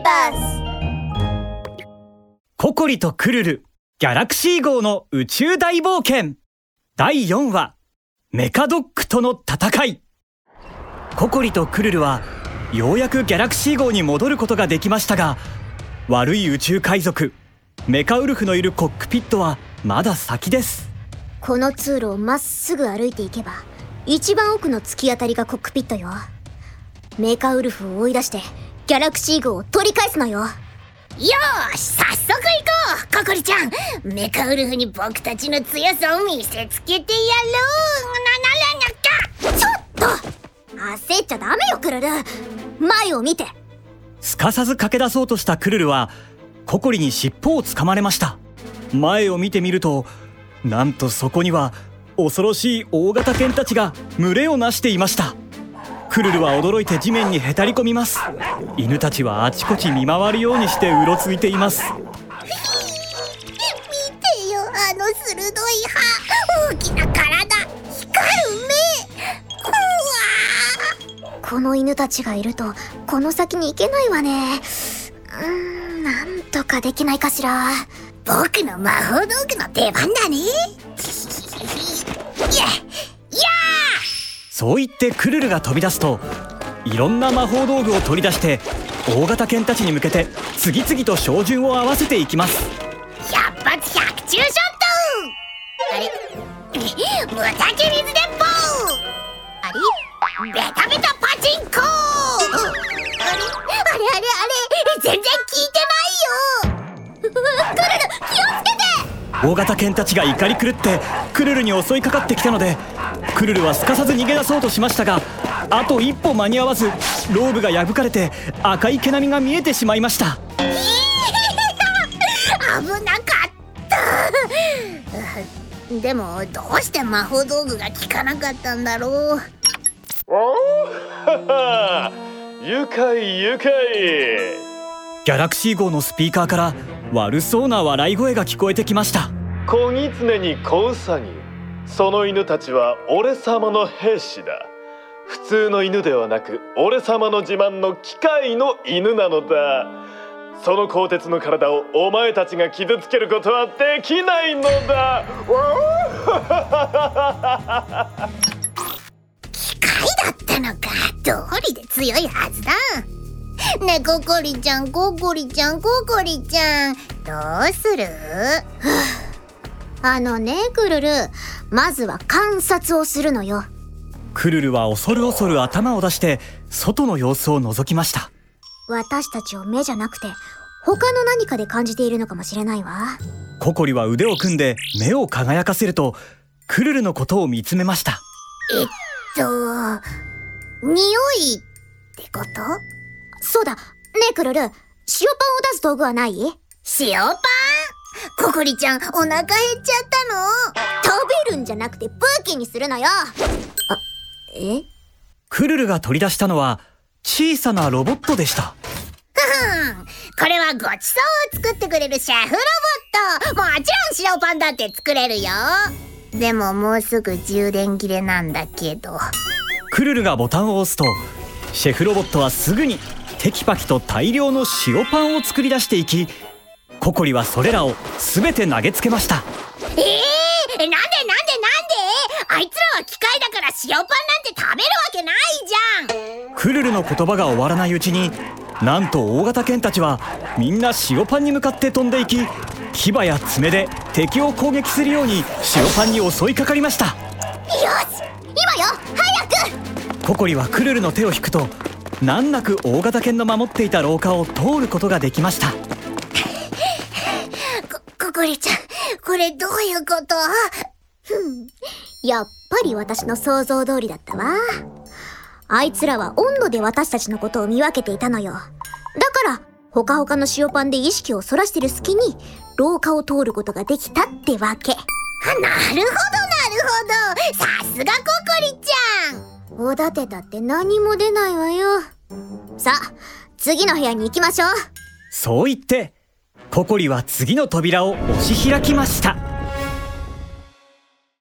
ーバースココリとクルルギャラクシー号の宇宙大冒険。第4話メカドックとの戦い。ココリとクルルはようやくギャラクシー号に戻ることができましたが悪い宇宙海賊メカウルフのいるコックピットはまだ先です。この通路をまっすぐ歩いていけば一番奥の突き当たりがコックピットよ。メカウルフを追い出してギャラクシー号を取り返すのよ。よーし早速行こう。ココリちゃん。メカウルフに僕たちの強さを見せつけてやろう。なならなちょっと焦っちゃダメよクルル。前を見て。すかさず駆け出そうとしたクルルはココリに尻尾をつかまれました。前を見てみるとなんとそこには恐ろしい大型犬たちが群れをなしていました。クルルは驚いて地面にへたり込みます。犬たちはあちこち見回るようにしてうろついています。見てよあの鋭い歯。大きな体。光る目。うわこの犬たちがいるとこの先に行けないわね。うんなんとかできないかしら。僕の魔法道具の出番だね。いやいやそう言ってクルルが飛び出すといろんな魔法道具を取り出して大型犬たちに向けて次々と照準を合わせていきます。百発百中ショットあれ無敵水鉄砲あれベタベタパチンコあれあれあれあれ全然効いてないよ。クルル気をつけて。大型犬たちが怒り狂ってクルルに襲いかかってきたのでクルルはすかさず逃げ出そうとしましたがあと一歩間に合わずローブが破かれて赤い毛並みが見えてしまいました。危なかったでもどうして魔法道具が効かなかったんだろう？おお 愉快愉快。ギャラクシー号のスピーカーから悪そうな笑い声が聞こえてきました。小狐に小ウサギその犬たちは俺様の兵士だ。普通の犬ではなく俺様の自慢の機械の犬なのだ。その鋼鉄の体をお前たちが傷つけることはできないのだ。機械だったのか。どうりで強いはずだ。ねココリちゃんココリちゃんココリちゃん。どうする？あのねクルル。まずは観察をするのよ。クルルは恐る恐る頭を出して外の様子を覗きました。私たちを目じゃなくて他の何かで感じているのかもしれないわ。ココリは腕を組んで目を輝かせるとクルルのことを見つめました。えっと匂いってこと？そうだ。ねえクルル。塩パンを出す道具はない？塩パンココリちゃんお腹減っちゃったの？食べるんじゃなくて武器にするのよ。あえ？クルルが取り出したのは小さなロボットでした。ふん。これはごちそうを作ってくれるシェフロボット。もちろん塩パンだって作れるよ。でももうすぐ充電切れなんだけど。クルルがボタンを押すとシェフロボットはすぐにテキパキと大量の塩パンを作り出していきココリはそれらを全て投げつけました。えー、なんでなんでなんで？あいつらは機械だから塩パンなんて食べるわけないじゃん。クルルの言葉が終わらないうちになんと大型犬たちはみんな塩パンに向かって飛んでいき牙や爪で敵を攻撃するように塩パンに襲いかかりました。よし今よ。早く。ココリはクルルの手を引くと難なく大型犬の守っていた廊下を通ることができましたこコリちゃんこれどういうこと？やっぱり私の想像通りだったわ。あいつらは温度で私たちのことを見分けていたのよ。だからほかほかの塩パンで意識をそらしてる隙に廊下を通ることができたってわけ。なるほどなるほど。さすがココリちゃん。おだてたって何も出ないわよ。さあ次の部屋に行きましょう。そう言って。ココリは次の扉を押し開きました。